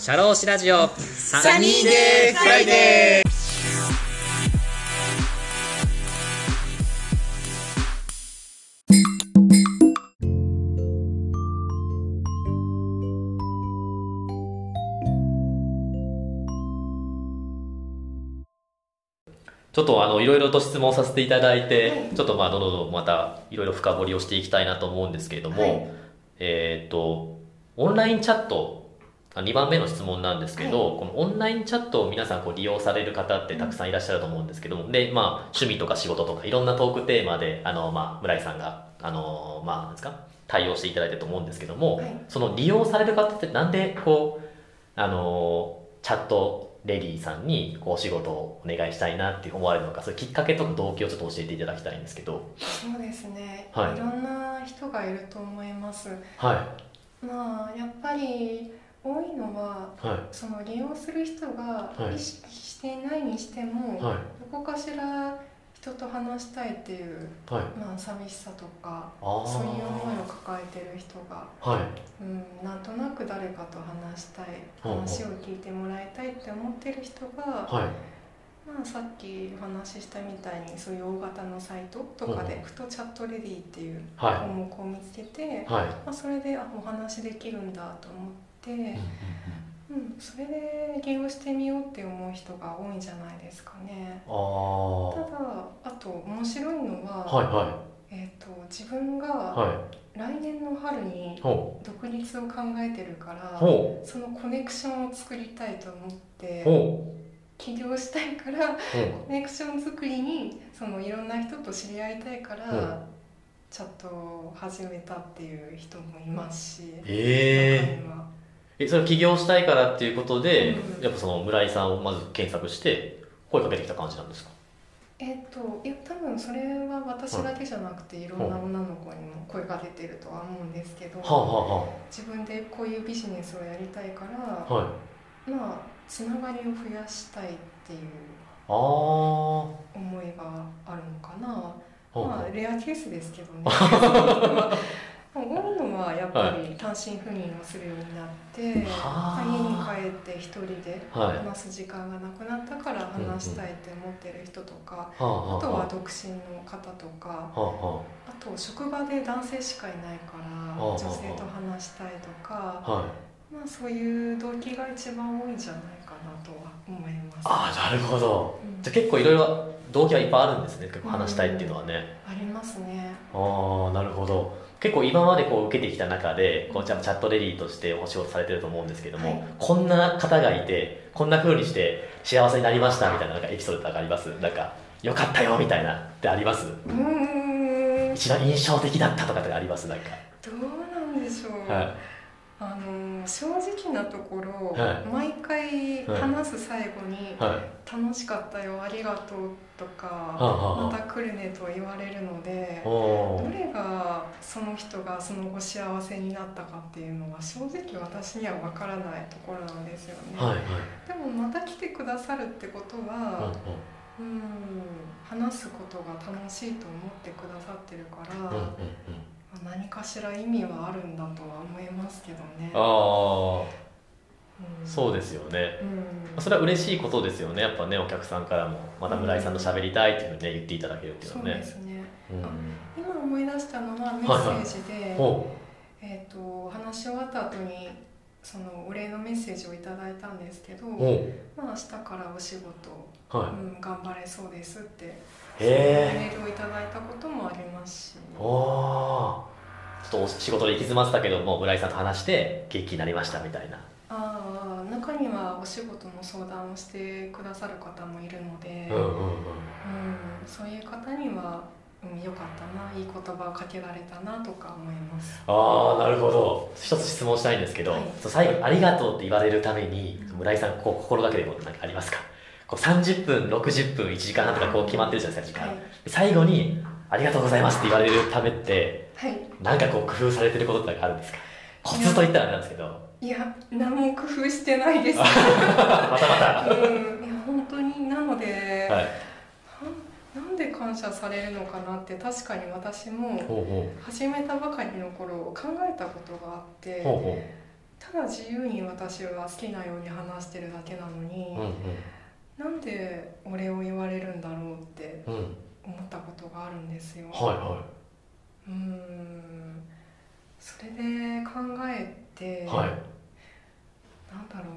シャローシラジオ。サニーデーフライデー。ちょっとあのいろいろと質問させていただいて、ちょっとまあどんどんまたいろいろ深掘りをしていきたいなと思うんですけれども、はい。えっ、とオンラインチャット2番目の質問なんですけど、このオンラインチャットを皆さんこう利用される方ってたくさんいらっしゃると思うんですけども、でまあ趣味とか仕事とかいろんなトークテーマであのまあ村井さんがあのまあなんですか対応していただいてると思うんですけども、はい。その利用される方ってなんでこうあのチャットレディさんにこうお仕事をお願いしたいなって思われるのかそういうきっかけとか動機をちょっと教えていただきたいんですけど。そうですね、はい。い、ろんな人がいると思います。はい。まあやっぱり多いのははい。その利用する人がはい。意識していないにしても、はい。どこかしら人と話したいっていう、はい。まあ、寂しさとかそういう思いを抱えてる人が、はい。うん、なんとなく誰かと話したい話を聞いてもらいたいって思ってる人が、はい。まあ、さっきお話ししたみたいにそういう大型のサイトとかうんでふとチャットレディっていうはい。項目を見つけて、はい。まあ、それであお話できるんだと思って、うん、それで利用してみようって思う人が多いんじゃないですかね。ただあと面白いのは、はいはえー、と自分いがは来年の春に独立を考えてるからそのコネクションを作りたいと思って起業したいからコネクション作りにそのいろんな人と知り合いたいから、う。んチャットを始めたっていう人もいますし、うえ中にはえそれ起業したいからっていうことで、うん。やっぱその村井さんをまず検索して声かけてきた感じなんですか？えっ、といや多分それは私だけじゃなくていろんな女の子にも声が出てるとは思うんですけど、自分でこういうビジネスをやりたいから、あはい。まあつながりを増やしたいっていう思いがあるのかな。まあレアケースですけどね まあ多いのはやっぱり単身赴任をするようになって、はあ。家に帰って一人ではい。話す時間がなくなったから話したいって思ってる人とか、はあとは独身の方とかはあはあ。と職場で男性しかいないからあ女性と話したいとか、あはい。まあ、そういう動機が一番多いんじゃないかなとは思います。ああなるほど。うん。じゃあ結構いろいろ動機はいっぱいあるんですね結構話したいっていうのはね、ありますね。ああなるほど結構今までこう受けてきた中でこうチャチャットレディーとしてお仕事されてると思うんですけども、はい。こんな方がいてこんな風にして幸せになりましたみたいななんかエピソードとかあります？なんかよかったよみたいなってあります？うーん。一番印象的だったとかってあります？なんか。どうなんでしょう、はあの正直なところ、はい。毎回話す最後にいはい「楽しかったよありがとう」とかはあはあ「また来るね」と言われるのでどれがその人がその後幸せになったかっていうのは正直私には分からないところなんですよね、はいはい。でもまた来てくださるってことうんは、うん話すことが楽しいと思ってくださってるから、うんうんうん何かしら意味はあるんだとは思いますけどね。ああ。うん。そうですよね。うん。それは嬉しいことですよね。やっぱねお客さんからもまた村井さんと喋りたいっていうふうにね言っていただけるっていうそうのはね。ですね。うん。今思い出したのはメッセージで、ほえっ、と話し終わった後にそのお礼のメッセージをいただいたんですけど、まあ明日からお仕事、うはい。うん頑張れそうですってメールをいただいたこともありますし、おおー。ちょっとお仕事で行き詰まってたけども村井さんと話して元気になりましたみたいな。ああ中にはお仕事の相談をしてくださる方もいるので、うんうんうん。うんそういう方には、うん、よかったないい言葉をかけられたなとか思います。ああなるほど。一つ質問したいんですけど、はい。最後に「ありがとう」って言われるために村井さんこう心がけてることなんかありますか？こう30分60分1時間半とかこう決まってるじゃないですか時間、はい。最後に「ありがとうございます」って言われるためってはい。なんかこう工夫されてることってなんかあるんですか？コツといったらあれなんですけど。いや何も工夫してないです。またまた。うん、いや本当になので、はい。ななんで感謝されるのかなって確かに私もほうほ始めたばかりの頃考えたことがあってただ自由に私は好きなように話してるだけなのに、うんなんで俺を言われるんだろうってうんうん思ったことがあるんですよ。はいはうーん。それで考えて、いはい。なんだろ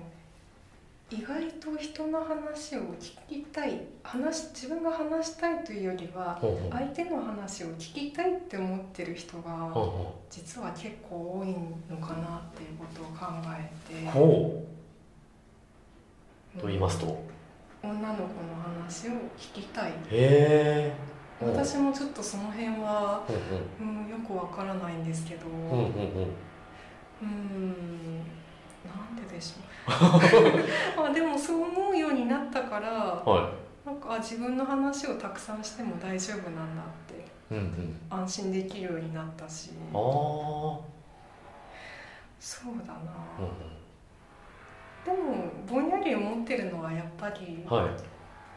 う。意外と人の話を聞きたい話自分が話したいというよりは相手の話を聞きたいって思ってる人がほ実は結構多いのかなっていうことを考えて。うほう。とうん言いますと？女の子の話を聞きたい。へえ私もちょっとその辺は、うんうん、よくわからないんですけどうんうんうん。うんうんなんででしょう。あでもそう思うようになったからはなんかあ自分の話をたくさんしても大丈夫なんだっていうんうん。安心できるようになったし。ああそうだな、うんでもぼんやり思ってるのはやっぱり、うんはい。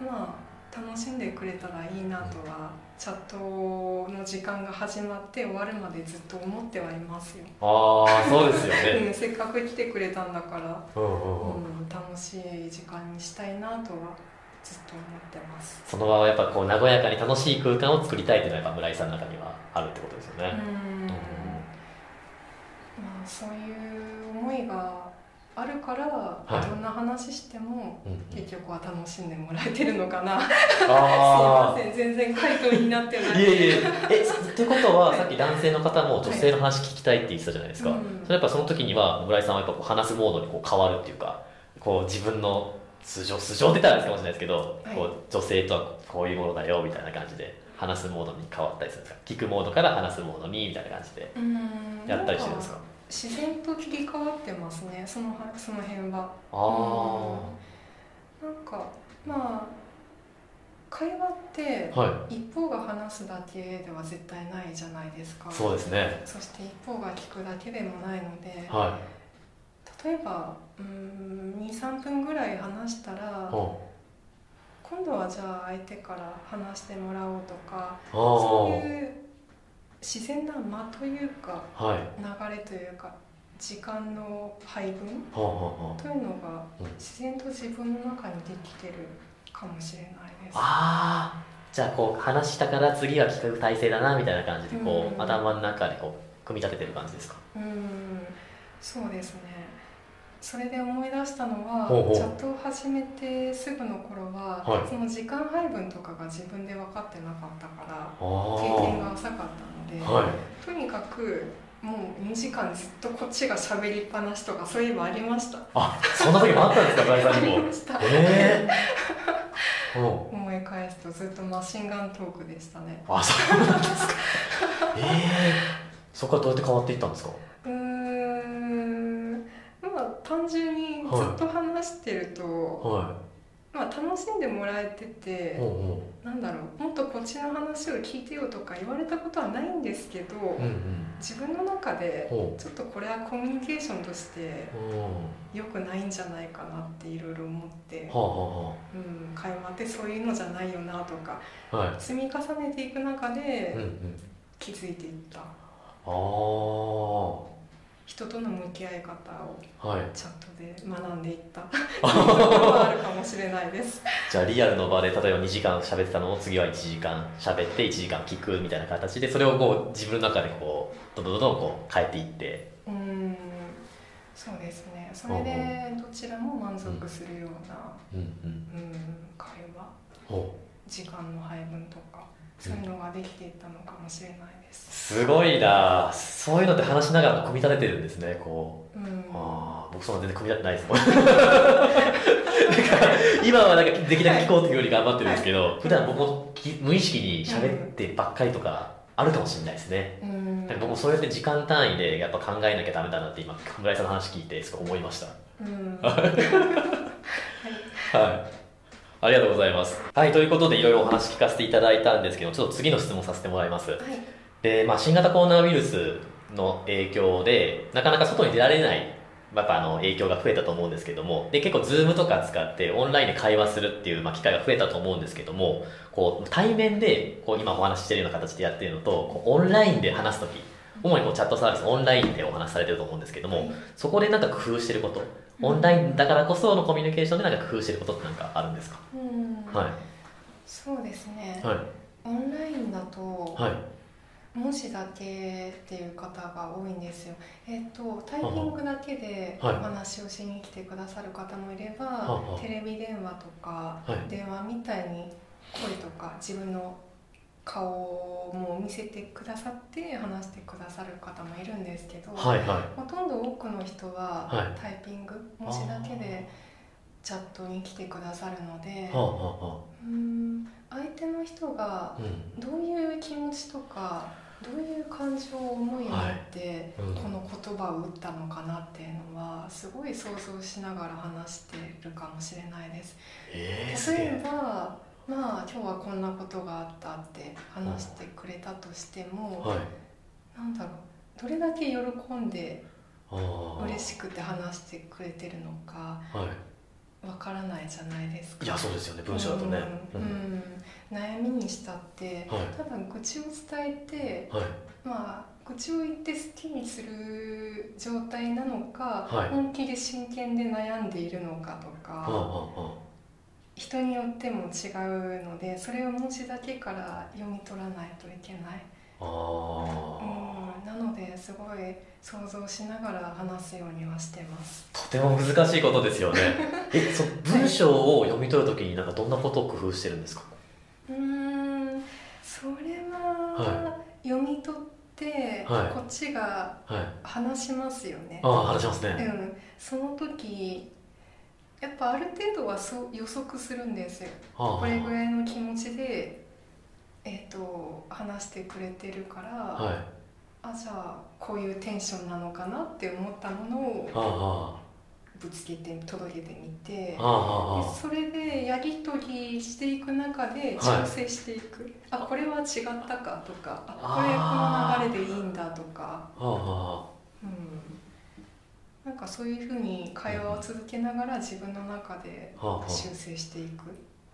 まあ楽しんでくれたらいいなとはチャットの時間が始まって終わるまでずっと思ってはいますよ、ああそうですよね。うん、せっかく来てくれたんだから、うんうんうん。うん、楽しい時間にしたいなとはずっと思ってます。その場はやっぱこう和やかに楽しい空間を作りたいっていうのはやっぱ村井さんの中にはあるってことですようね。ん。まあそういう思いがあるから、はい。い、ろんな話してもうんうん。結局は楽しんでもらえてるのかな。すいあません。全然回答になってなあ。い。いえいえ。え、ってことは、さっき男性の方も女性の話聞きたいって言ってたじゃないですか。うん。それやっぱその時には、村井さんはやっぱこう話すモードにこう変わるっていうか、こう自分の素性、素性って言ったらあれかもしれないですけど、はい。こう女性とはこういうものだよみたいな感じで話すモードに変わったりするんですか？聞くモードから話すモードにみたいな感じでうん。やったりしてるんですか？自然と切り替わってますねそのはその辺はあなんかまあ会話ってあ。はい。一方が話すだけでは絶対ないじゃないですかそうですね。そして一方が聞くだけでもないのでは例えばうーん23分ぐらい話したい。らほ今度はじゃあ相手から話してもらおうとかうそうあいう自然な間というかあ。はい。流れというか時間の配分。というのがうん自然と自分の中にできてるかもしれないです。ああ。じゃあこう話したから次は聞く体制だなみたいな感じでこう、うん頭の中でこう組み立ててる感じですか？うんそうですねそれで思い出したのはチャットを始めてすぐの頃は、はいその時間配分とかが自分で分かってなかったからああ。経験が浅かったので、はい。とにかくもう2時間ずっとこっちが喋りっぱなしとかそういえばありましたあ、そんな時もあったんですか、村井あさんにも。りましたええー。うん。思い返すとずっとマシンガントークでしたねあ、そうなんですか。ええそこからどうやって変わっていったんですか？うーんまあ単純にずっと話してると、はまあ、楽しんでもらえてい。て、うんうん。なんだろうもっとこっちの話を聞いてよとか言われたことはないんですけど、うんうん。自分の中でほちょっとこれはコミュニケーションとしてう。うん。は良くないんじゃないかなっていろいろ思ってあ、、はうん、会話ってそういうのじゃないよなとかあはあ。はい。積み重ねていく中でうんうん。気づいていったああ。人との向き合い方をはい。チャットで学んでいったあるかもしれないです。じゃあリアルの場で例えば2時間喋ってたのを次は1時間喋って1時間聞くみたいな形でそれをこう自分の中でこうどんどんどんどんこう変えていってうーんそうですねそれでどちらも満足するような、うんうんうん、会話ほ時間の配分とかそういうのができていったのかもしれないです。すごいな。そういうのって話しながら組み立ててるんですねこう。うん。ああ僕そんな全然組み立てないですもん。今はなんかできるだけ聞こうっていうより頑張ってるんですけど、普段僕もき無意識に喋ってばっかりとかあるかもしれないですね、うん。僕もそうやって時間単位でやっぱ考えなきゃダメだなって今村井さんの話聞いてすごい思いました。うん。はい。ありがとうございます。はい、ということでいろいろお話聞かせていただいたんですけど、ちょっと次の質問させてもらいます。はいで、まあ、新型コロナウイルスの影響で、なかなか外に出られない、やっぱあの影響が増えたと思うんですけども、で、結構ズームとか使ってオンラインで会話するっていう、まあ、機会が増えたと思うんですけども、こう、対面で、こう、今お話ししてるような形でやってるのと、こうオンラインで話すとき、主にこうチャットサービスオンラインでお話しされてると思うんですけども、はい。そこでなんか工夫してること。オンラインだからこそのコミュニケーションでなんか工夫してることってなんかあるんですか、うん。はい。そうですね、はい。オンラインだとはい。文字だけっていう方が多いんですよ。えっ、とタイピングだけでおはい。話をしに来てくださる方もいれば、ははテレビ電話とか、はい。電話みたいに声とか自分の顔も見せてくださって話してくださる方もいるんですけど、はいはい。ほとんど多くの人ははい。タイピング、文字だけでチャットに来てくださるので、うーん相手の人がどういう気持ちとかどういう感情思いを持ってうん。この言葉を打ったのかなっていうのはすごい想像しながら話してるかもしれないです。えー、例え。えばまあ今日はこんなことがあったって話してくれたとしても、はい。なんだろうどれだけ喜んでああ嬉しくて話してくれてるのかはい。わからないじゃないですか。いやそうですよね文章だとね。うん。うん。悩みにしたって、はい。ただ愚痴を伝えてはい。まあ愚痴を言って好きにする状態なのか、はい。本気で真剣で悩んでいるのかとか、はあは人によっても違うのでそれを文字だけから読み取らないといけない、あはあうん、なのですごい想像しながら話すようにはしてます。とても難しいことですよね。えそ文章を読み取るときになんかどんなことを工夫してるんですか？うーん。それは読み取って、はい。こっちがはい。話しますよね。ああ話しますね、うん、その時やっぱある程度はそう予測するんですよ。はあ。これぐらいの気持ちで、えー、と話してくれてるから、はい。あじゃあこういうテンションなのかなって思ったものをはあはぶつけて届けてみてあ。はあそれでやり取りしていく中で調整していく、あこれは違ったかとかあこれこの流れでいいんだとか、うん、なんかそういうふうに会話を続けながら自分の中で修正していく、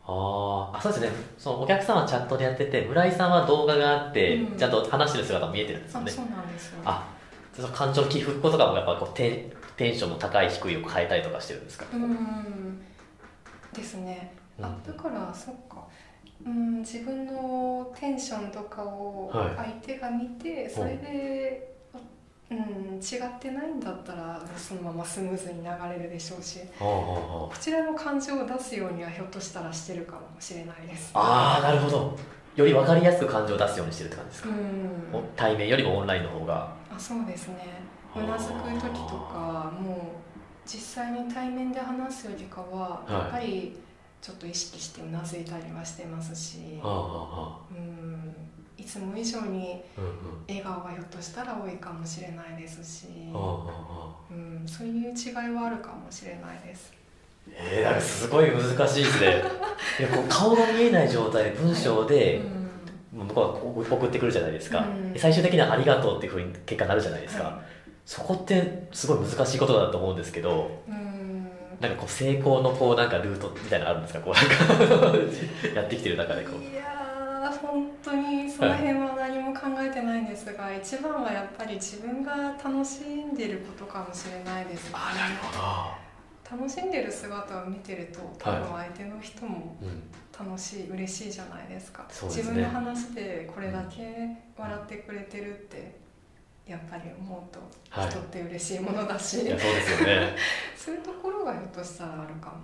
あー。あそうですね。そのお客さんはチャットでやってて村井さんは動画があって、うん。ちゃんと話してる姿も見えてるんですよね。あそうなんですよ。あその感情の起伏とかもやっぱこうテンテンションの高い低いを変えたりとかしてるんですか、うん。ですね。あうん。だからそっか。うん自分のテンションとかをはい。相手が見て、それで、うん、違ってないんだったらそのままスムーズに流れるでしょうしはあはあはこちらの感情を出すようにはひょっとしたらしてるかもしれないです。ああーなるほど。より分かりやすく感情を出すようにしてるって感じですか、うん。お対面よりもオンラインの方が。あそうですね。うなずく時とかもう実際に対面で話すよりかは、はい。やっぱりちょっと意識してうなずいたりはしてますし、はあはあはうんいつも以上に笑顔がひょっとしたら多いかもしれないですし、はあはあはあうん、そういう違いはあるかもしれないです。えー、すごい難しいですね。いやこう顔が見えない状態で文章で、う向こう送ってくるじゃないですか、うん。で最終的には「ありがとう」っていうふうに結果になるじゃないですか、はそこってすごい難しいことだと思うんですけどうん。なんかこう成功のこうなんかルートみたいなのあるんですか？こうなんか やってきてる中でこう本当にその辺は何も考えてないんですが、一番はやっぱり自分が楽しんでることかもしれないです、ね、ほ楽しんでる姿を見てると多分相手の人もど、うん、楽しい嬉しいじゃないですか。ね。自分の話でこれだけ笑ってくれてるってやっぱり思うとはい人って嬉しいものだし、い。やそうですよね。そういうところがひょっとしたらあるかも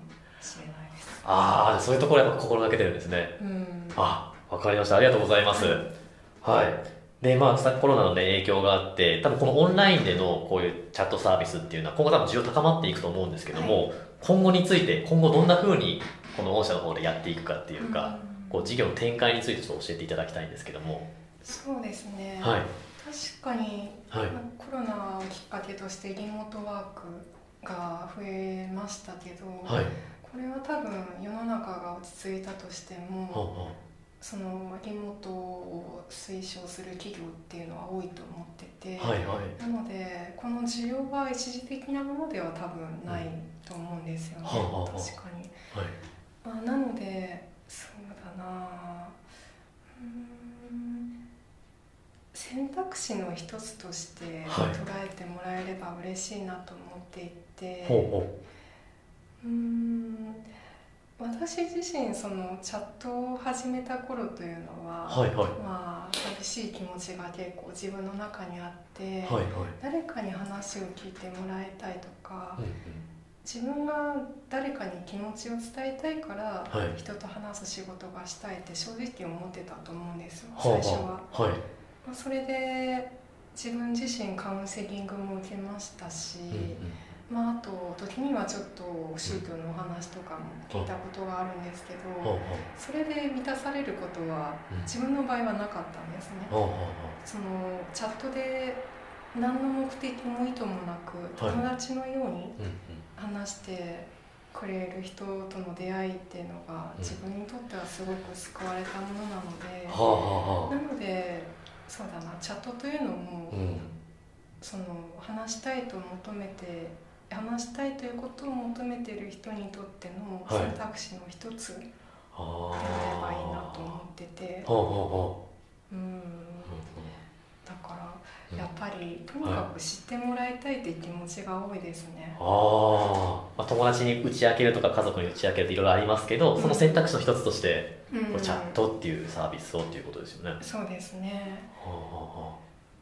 しれないです。ああそういうところやっぱ心がけてるんですね。うん。あわかりました。ありがとうございます。はい。でまあさコロナの、ね、影響があって多分このオンラインでのこういうチャットサービスっていうのは今後多分需要高まっていくと思うんですけども、今後について今後どんな風にこの御社の方でやっていくかっていうか、うん。こう事業の展開についてちょっと教えていただきたいんですけども。そうですね、はい。確かに、はい。コロナをきっかけとしてリモートワークが増えましたけど、はい。これは多分世の中が落ち着いたとしても、はあはそのリモートを推奨する企業っていうのは多いと思ってて、あはいはい。なのでこの需要は一時的なものでは多分ないと思うんですよね、はあはあはあ。確かに。はい。あなのでそうだな。うーん。選択肢の一一つとしてはい。捉えてもらえれば嬉しいなと思っていて、ほうほうーん私自身そのチャットを始めた頃というのは、はいはい。まあ寂しい気持ちが結構自分の中にあって、はいはい。誰かに話を聞いてもらいたいとか、うんうん。自分が誰かに気持ちを伝えたいから、はい。人と話す仕事がしたいって正直思ってたと思うんですよは最初は。あはあ。はい。まあ、それで自分自身カウンセリングも受けましたし、うんうんまあ、あと時にはちょっと宗教のお話とかも聞いたことがあるんですけど、はあはそれで満たされることはうん。自分の場合はなかったんですね。あはあはそのチャットで何の目的も意図もなくはい。友達のように話してくれる人との出会いっていうのがうん。自分にとってはすごく救われたものなので、なのでそうだなチャットというのも、その話したいと求めて話したいということを求めている人にとってのはい。選択肢の一つでああればいいあなと思ってて、はあはあはうん、あだからうん。やっぱりとにかく知ってもらいたいっていう気持ちが多いですね。あー、まあ友達に打ち明けるとか家族に打ち明けるっていろいろありますけど、その選択肢の一つとして、うん。チャットっていうサービスをっていうことですよね。はそうですね。あは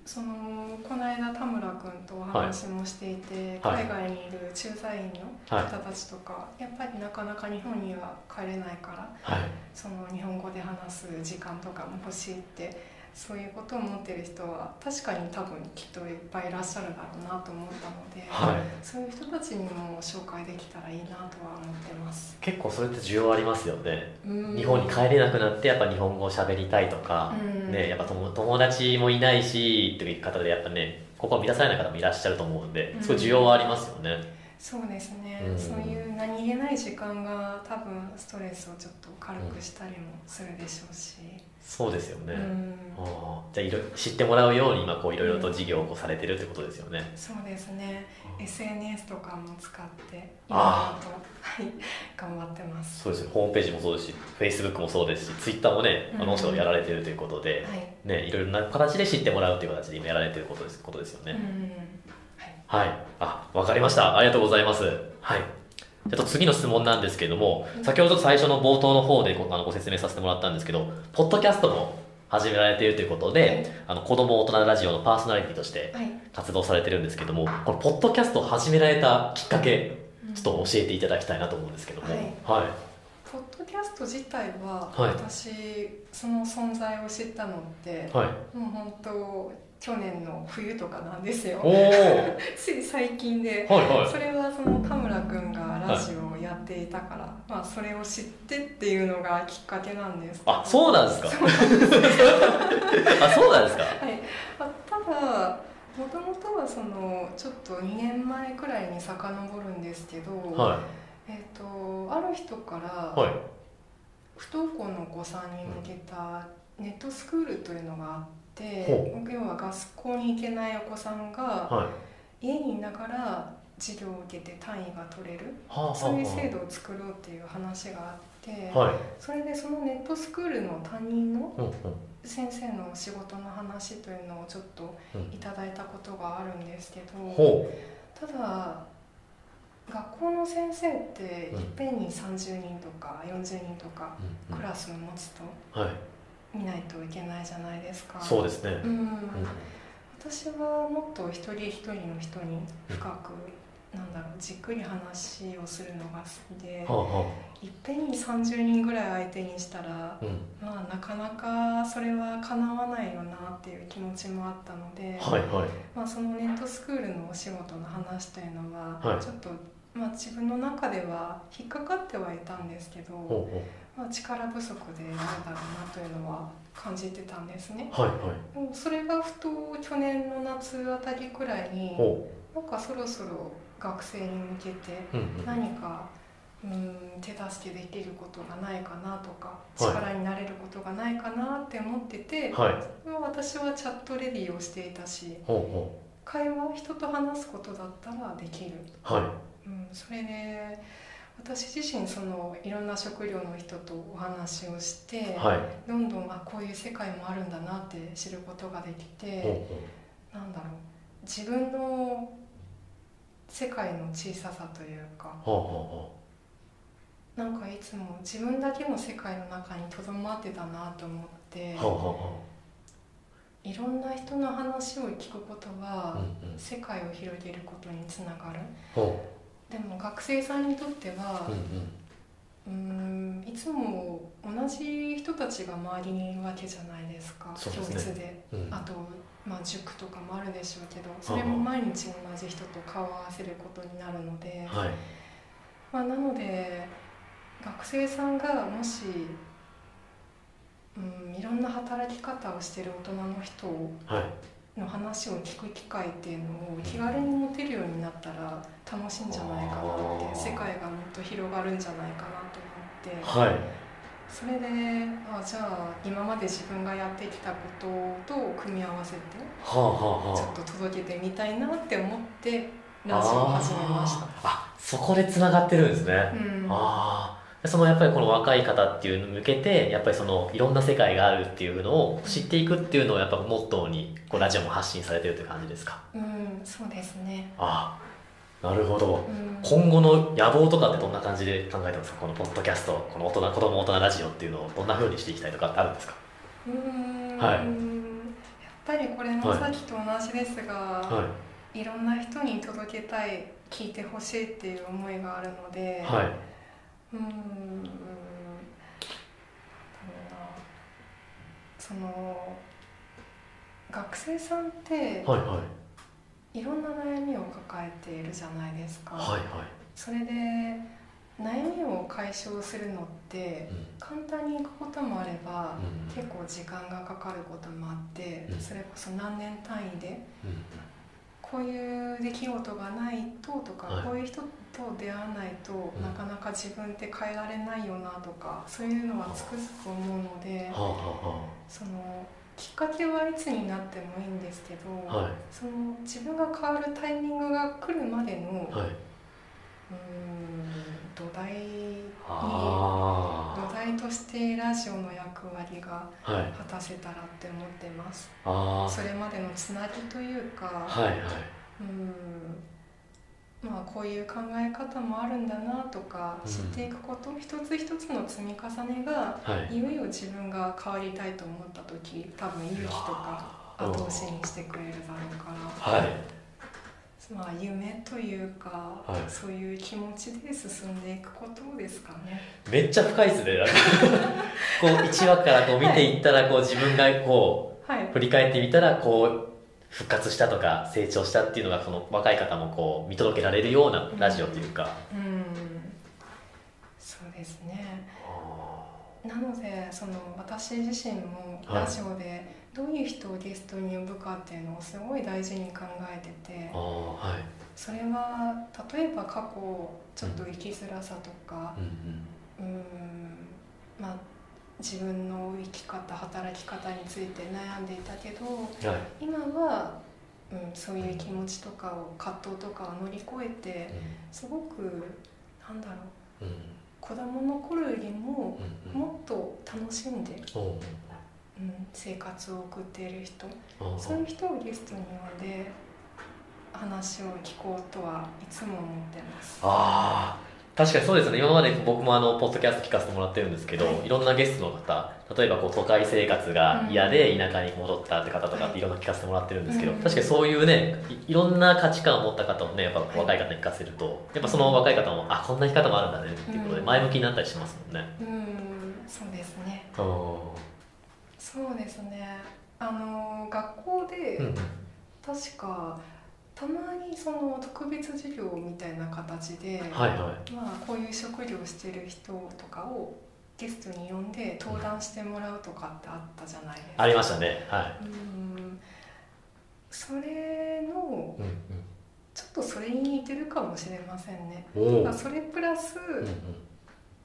そのこの間田村君とお話もしていて、はい。海外にいる駐在員の方たちとか、やっぱりなかなか日本には帰れないからあはい。その日本語で話す時間とかも欲しいってそういうことを思ってる人は確かに多分きっといっぱいいらっしゃるだろうなと思ったので、はい。そういう人たちにも紹介できたらいいなとは思ってます。結構それって需要ありますよね。うん。日本に帰れなくなってやっぱ日本語を喋りたいとか、うん。ね、やっぱ友友達もいないしっていう方でやっぱねここを満たされない方もいらっしゃると思うんですごい需要はありますよね、そうですね、うん。そういう何気ない時間が多分ストレスをちょっと軽くしたりもするでしょうし、そうですよね、うん。じゃあいろ知ってもらうように今こういろいろと事業をこうされてるってことですよね、そうですね。SNS とかも使っていろいろと、あはい、頑張ってます。そうですよ。ホームページもそうですし Facebook もそうですし Twitter もねうんあの人やられてるということで、はい、ね、いろいろな形で知ってもらうという形で今やられてることですことですよね、うん。はい。はい。あ、わかりました。ありがとうございます。はい。ちょっと次の質問なんですけども、先ほど最初の冒頭の方でごあのご説明させてもらったんですけど、ポッドキャストも始められているということで、はいあの子供大人ラジオのパーソナリティとしてはい活動されてるんですけども、このポッドキャストを始められたきっかけ、ちょっと教えていただきたいなと思うんですけども。はいはい。ポッドキャスト自体は、はい私その存在を知ったのって、はい。もう本当去年の冬とかなんですよ。つい最近ではいはい。それはその田村君がラジオをやっていたから、まあ、それを知ってっていうのがきっかけなんですあ、そうなんですか。あ、そうなんですか。はいまあ、ただもともとはそのちょっと2年前くらいに遡るんですけど、はえー、とある人からい。はい。不登校のお子さんに向けたネットスクールというのがあってほ要は学校に行けないお子さんがはい。家にいながら授業を受けて単位が取れるはあ、はあ、そういう制度を作ろうっていう話があって、はい。それでそのネットスクールの担任のうんうん。先生の仕事の話というのをちょっとうんいただいたことがあるんですけど、ほただ学校の先生ってうんいっぺんに30人とか40人とかう。うんうんクラスを持つとはい。見ないといけないじゃないですか。そうですね。うん。うん。私はもっと一人一人の人に深く、なんだろうじっくり話をするのが好きで、はあはいっぺんに30人ぐらい相手にしたらあ、うん、まあなかなかそれは叶わないよなっていう気持ちもあったので、はいはい。まあ、そのネットスクールのお仕事の話というのは、はい。ちょっと、まあ、自分の中では引っかかってはいたんですけど、ほうほまあ、力不足であるだろうなというのは感じてたんですね。うはいはい。でもそれがふと去年の夏あたりくらいにほなんかそろそろ学生に向けてう、うんうん、何かうん手助けできることがないかなとかはい。力になれることがないかなって思ってて、はい。まあ私はチャットレディをしていたし会話人と話すことだったらできる、うはい。うん、それで私自身そのいろんな食料の人とお話をして、はい。どんどんあこういう世界もあるんだなって知ることができて。ほうほなんだろう。自分の世界の小ささというかほうほなんかいつも自分だけの世界の中にとどまってたなと思ってうほういろんな人の話を聞くことうはうんうん。世界を広げることにつながる。ほでも学生さんにとってはううんうん。うーんいつも同じ人たちが周りにいるわけじゃないですかね。教室で。うん。あと、まあ、塾とかもあるでしょうけどそれも毎日同じ人と顔を合わせることになるので、はい。まあ、なので学生さんがもし、うん、いろんな働き方をしてる大人の人はいの話を聞く機会っていうのを気軽に持てるようになったら楽しいんじゃないかなって世界がもっと広がるんじゃないかなと思って。はい。それであじゃあ今まで自分がやってきたことと組み合わせてはあはあはちょっと届けてみたいなって思ってラジオを始めました。あそこでつながってるんですね、うん。ああそのやっぱりこの若い方っていうのに向けてやっぱりそのいろんな世界があるっていうのを知っていくっていうのをやっぱモットーにこうラジオも発信されてるという感じですか？うん、そうですね。ああなるほど。うん、今後の野望とかってどんな感じで考えてますか？このポッドキャストこの大人子供大人ラジオっていうのをどんな風にしていきたいとかってあるんですか？うーん。はい。やっぱりこれもさっきと同じですが、、はいろんな人に届けたい聞いてほしいっていう思いがあるので、はいうーんだろうなその学生さんってはいはい。いろんな悩みを抱えているじゃないですか、はいはい。それで悩みを解消するのってうん。簡単にいくこともあれば、うん。結構時間がかかることもあって、うん。それこそ何年単位でうん。こういう出来事がないととか、はい。こういう人と出会わないと、ん。なかなか自分って変えられないよなとかそういうのはつくづく思うので、はあはそのきっかけはいつになってもいいんですけど、あはあはい。その自分が変わるタイミングが来るまでの、うはい。ーん土台にあ土台としてラジオの役割があはい。果たせたらって思ってます。あそれまでのつなぎというか、あはいはい。うんまあこういう考え方もあるんだなとかうん。知っていくこと、一つ一つの積み重ねがはい。いよいよ自分が変わりたいと思った時多分勇気とか後押しにしてくれるだろうから、はい。まあ夢というか、はい。そういう気持ちで進んでいくことですかね。めっちゃ深いですね こう1話からこう見ていったらこう自分がこはい、う振り返ってみたらこう復活したとか成長したっていうのがその若い方もこう見届けられるようなラジオというか、うん。そうですね。なのでその私自身もはい。ラジオでどういう人をゲストに呼ぶかっていうのをすごい大事に考えててはい。それは例えば過去ちょっと生きづらさとかうんうん。うん。まあ自分の生き方働き方について悩んでいたけどはい。今は、うん、そういう気持ちとかを葛藤とかを乗り越えてすごくなんだろううん。子供の頃よりもうんうん。もっと楽しんで、おううん、生活を送っている人。そういう人をゲストに呼んで話を聞こうとはいつも思ってます。ああ確かにそうですね。今まで僕もあのポッドキャスト聞かせてもらってるんですけど、はい。い、ろんなゲストの方例えばこう都会生活が嫌で田舎に戻ったって方とかってい。ろんな聞かせてもらってるんですけど、うん。確かにそういうねいいろんな価値観を持った方をねやっぱ若い方に聞かせるとやっぱその若い方もあこんな生き方もあるんだねっていうことでうん。前向きになったりしますもんね、うんそうですね。うんそうですね。あの学校でうん。確かたまにその特別授業みたいな形で、はいはい。まあ、こういう職業をしてる人とかをゲストに呼んで登壇してもらうとかってあったじゃないですか。ありましたね。はうん。それのい、うん。ちょっとそれに似てるかもしれませんね。うん、おお、まあそれプラスうんうん。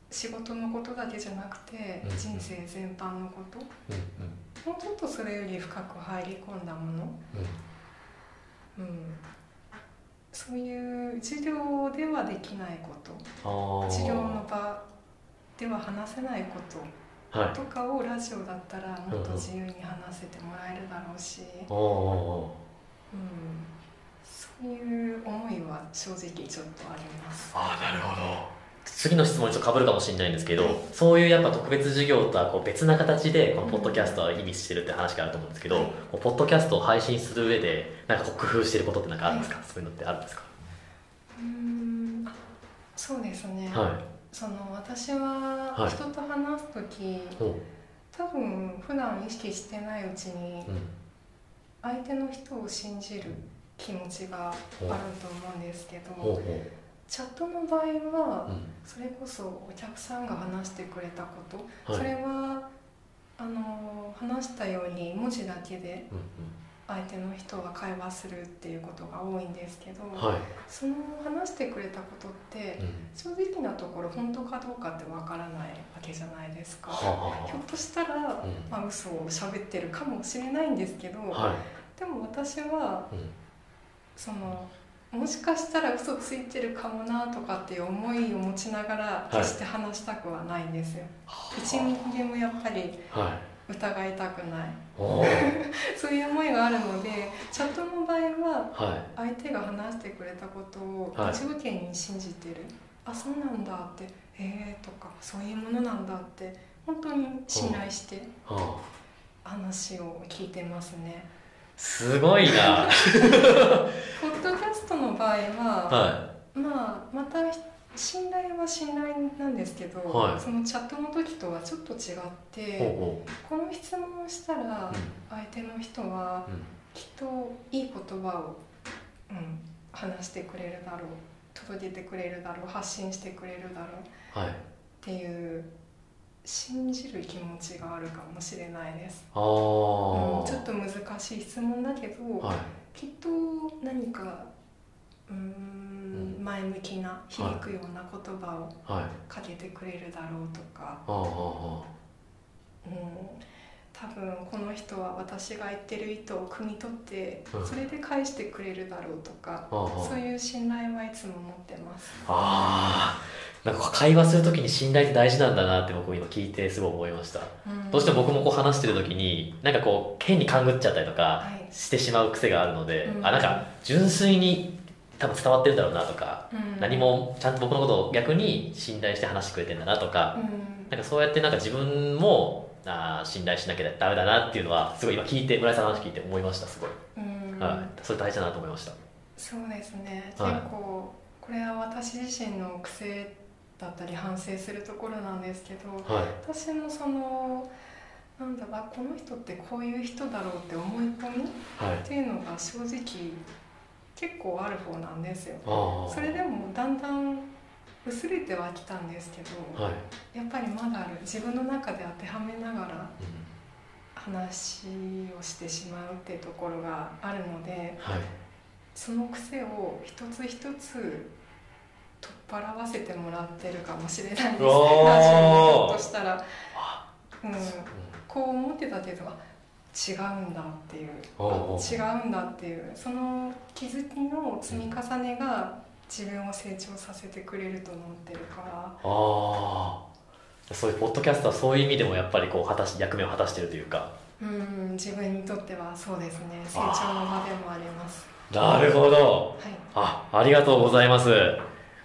仕事のことだけじゃなくてうん人生全般のこと。うん。もうちょっとそれより深く入り込んだもの、うんうん、そういう授業ではできないこと。ああ授業の場では話せないことはい。とかをラジオだったらもっと自由に話せてもらえるだろうし、おおそういう思いは正直ちょっとあります。ああなるほど次の質問にちょっと被るかもしれないんですけど、そういうやっぱ特別授業とはこう別な形でこのポッドキャストは意味してるって話があると思うんですけど、はい。ポッドキャストを配信する上でなんか工夫してることってなんかあるんですか、そういうのってあるんですか？うんあそうですね、はその私ははい。人と話す時、多分普段意識してないうちに相手の人を信じる気持ちがあると思うんですけど、チャットの場合はう、うん。それこそお客さんが話してくれたこと、はい。それはあの話したように文字だけでうん相手の人は会話するっていうことが多いんですけど、うんはい、その話してくれたことってうん、正直なところ本当かどうかってわからないわけじゃないですか。はあはひょっとしたら、うん。まあ、嘘を喋ってるかもしれないんですけど、あはい、でも私はうん。そのもしかしたら嘘ついてるかもなとかっていう思いを持ちながらい決して話したくはないんですよ。一ミリでもやっぱりはい。疑いたくない。おー そういう思いがあるのでチャットの場合ははい。相手が話してくれたことをはい。無条件に信じてる、あそうなんだってえーとかそういうものなんだって本当に信頼してはあ。話を聞いてますね。すごいな。ポッドキャストの場合は、はまあまた信頼は信頼なんですけど、はい。そのチャットの時とはちょっと違ってほこの質問をしたらう相手の人はきっといい言葉を、うん、話してくれるだろう届けてくれるだろう発信してくれるだろうはい。っていう信じる気持ちがあるかもしれないです、ああ、うん、ちょっと難しい質問だけど、はい。きっと何かうーんうん。前向きな響くような言葉をはい。かけてくれるだろうとか、あああうん、多分この人は私が言ってる意図を汲み取ってうん。それで返してくれるだろうとか、あああそういう信頼はいつも持ってます。ああなんか会話するときに信頼って大事なんだなって僕今聞いてすごい思いました。うん。どうしても僕もこう話してる時になんかこう変に勘ぐっちゃったりとかはいしてしまう癖があるので、うん。あなんか純粋に多分伝わってるんだろうなとか、うん。何もちゃんと僕のことを逆に信頼して話してくれてんだなとか、うん。なんかそうやってなんか自分もあー信頼しなきゃダメだなっていうのはすごい今聞いて村井さんの話聞いて思いましたすごい、うん。はい、それ大事だなと思いました。そうですね、はい。結構これは私自身の癖だったり反省するところなんですけどはい。私もそのなんだろうこの人ってこういう人だろうって思い込みっはい。ていうのが正直結構ある方なんですよ。それでもだんだん薄れてはきたんですけど、はい、やっぱりまだある自分の中で当てはめながらうん。話をしてしまうっていうところがあるのではい。その癖を一つ一つ払わせてもらってるかもしれないですラジオとしたら、あうん、う。んこう思ってたけどあ違うんだっていう。違うんだっていう。その気づきの積み重ねが自分を成長させてくれると思ってるから。ああそういうポッドキャストはそういう意味でもやっぱりこう果たし役目を果たしてるというか。うん自分にとってはそうですね。成長の場でもあります。なるほど。はい。あありがとうございます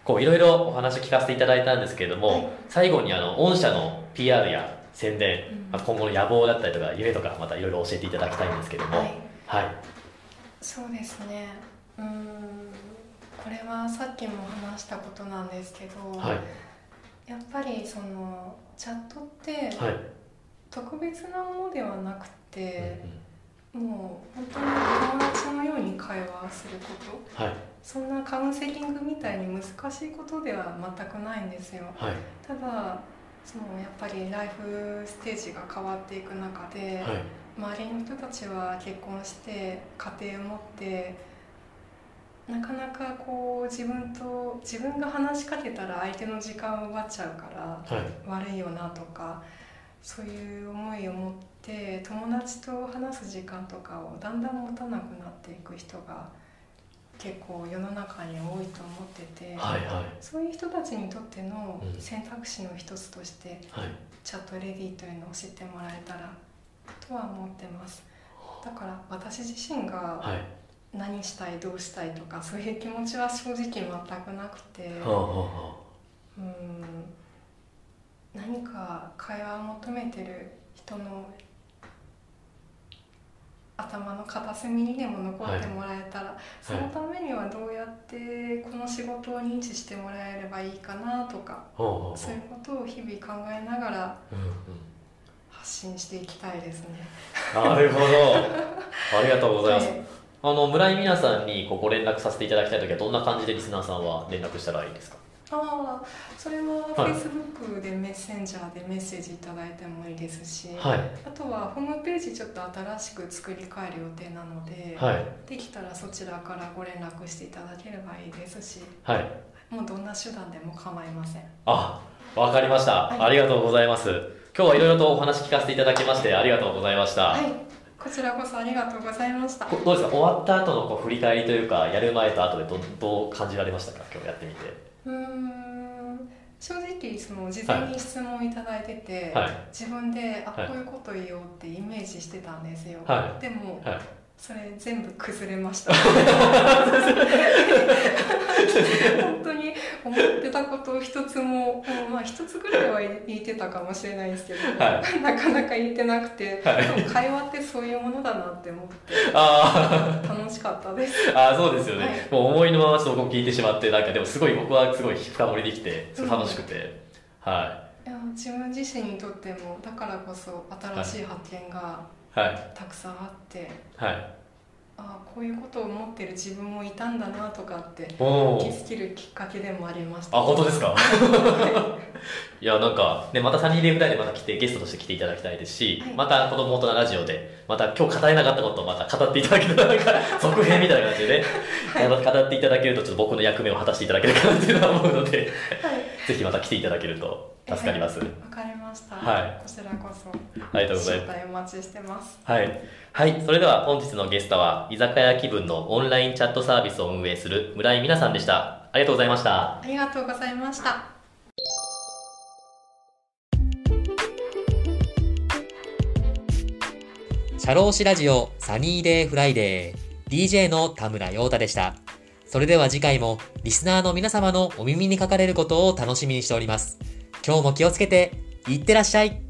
こういろいろお話を聞かせていただいたんですけれども、はい最後にあの御社の PR や宣伝、うん。あと今後の野望だったりとか夢とかまたいろいろ教えていただきたいんですけども。はい。はい。そうですね。うん。これはさっきも話したことなんですけど、はい。やっぱりそのチャットってはい。特別なものではなくて、うんもう本当に友達のように会話すること。はい。そんなカウンセリングみたいに難しいことでは全くないんですよ。はい。ただそのやっぱりライフステージが変わっていく中で、はい。周りの人たちは結婚して家庭を持ってなかなかこう自分と自分が話しかけたら相手の時間を奪っちゃうからはい。悪いよなとかそういう思いを持って友達と話す時間とかをだんだん持たなくなっていく人が結構世の中に多いと思ってて、はいはい。そういう人たちにとってのうん。選択肢の一つとして、はい。チャットレディというのを知ってもらえたらとは思ってます。だから私自身がはい。何したいどうしたいとかそういう気持ちは正直全くなくて、はあはあはうん何か会話を求めてる人の頭の片隅にでも残ってもらえたら、そのためにはどうやってこの仕事を認知してもらえればいいかなとかあはあはあそういうことを日々考えながら発信していきたいですね。なるほど。ありがとうございます、はい。あの村井美奈さんにこうご連絡させていただきたいときはどんな感じでリスナーさんは連絡したらいいですか？ああそれははい。Facebook でメッセンジャーでメッセージいただいてもいいですし、はい。あとはホームページちょっと新しく作り変える予定なので、はい。できたらそちらからご連絡していただければいいですしはい。もうどんな手段でも構いません。あわかりました、はい。ありがとうございます。今日はいろいろとお話聞かせていただきましてありがとうございました、はい。こちらこそありがとうございました。こどうですか？終わった後のこう振り返りというかやる前と後でどどう感じられましたか？今日やってみてうーん。正直その事前に質問いただいてて、はい。自分であはいこういうこと言おうってイメージしてたんですよ、はでもはいそれ全部崩れました。本当に思ってたことを一つもうんまあ一つぐらいは言ってたかもしれないですけど、はなかなか言ってなくて、はい。会話ってそういうものだなって思ってあ楽しかったです。ーあーそうですよね、はい。もう思いのままちょっと僕聞いてしまってなんかでもすごい僕はすごい深掘りできて楽しくて、はい。いや自分自身にとってもだからこそ新しい発見がたくさんあって、はい。あこういうことを思ってる自分もいたんだなとかって気づけるきっかけでもありました。あ本当ですか？い。やなんかねまたサニーデイフライでまた来てゲストとして来ていただきたいですし、はい。また子供大人ラジオでまた今日語れなかったことをまた語っていただけたらなんか続編みたいな感じでね、はい。また語っていただけるとちょっと僕の役目を果たしていただけるかなっていうのは思うのではい。ぜひまた来ていただけると助かります、わかりました、はいこちらこそありがとうございますお待ちしてますはい。はい。それでは本日のゲストは、居酒屋気分のオンラインチャットサービスを運営する村井美奈さんでした。ありがとうございました。ありがとうございましたシャローシラジオサニーデイフライデー DJ の田村陽太でした。それでは次回もリスナーの皆様のお耳にかかれることを楽しみにしております。今日も気をつけて、いってらっしゃい。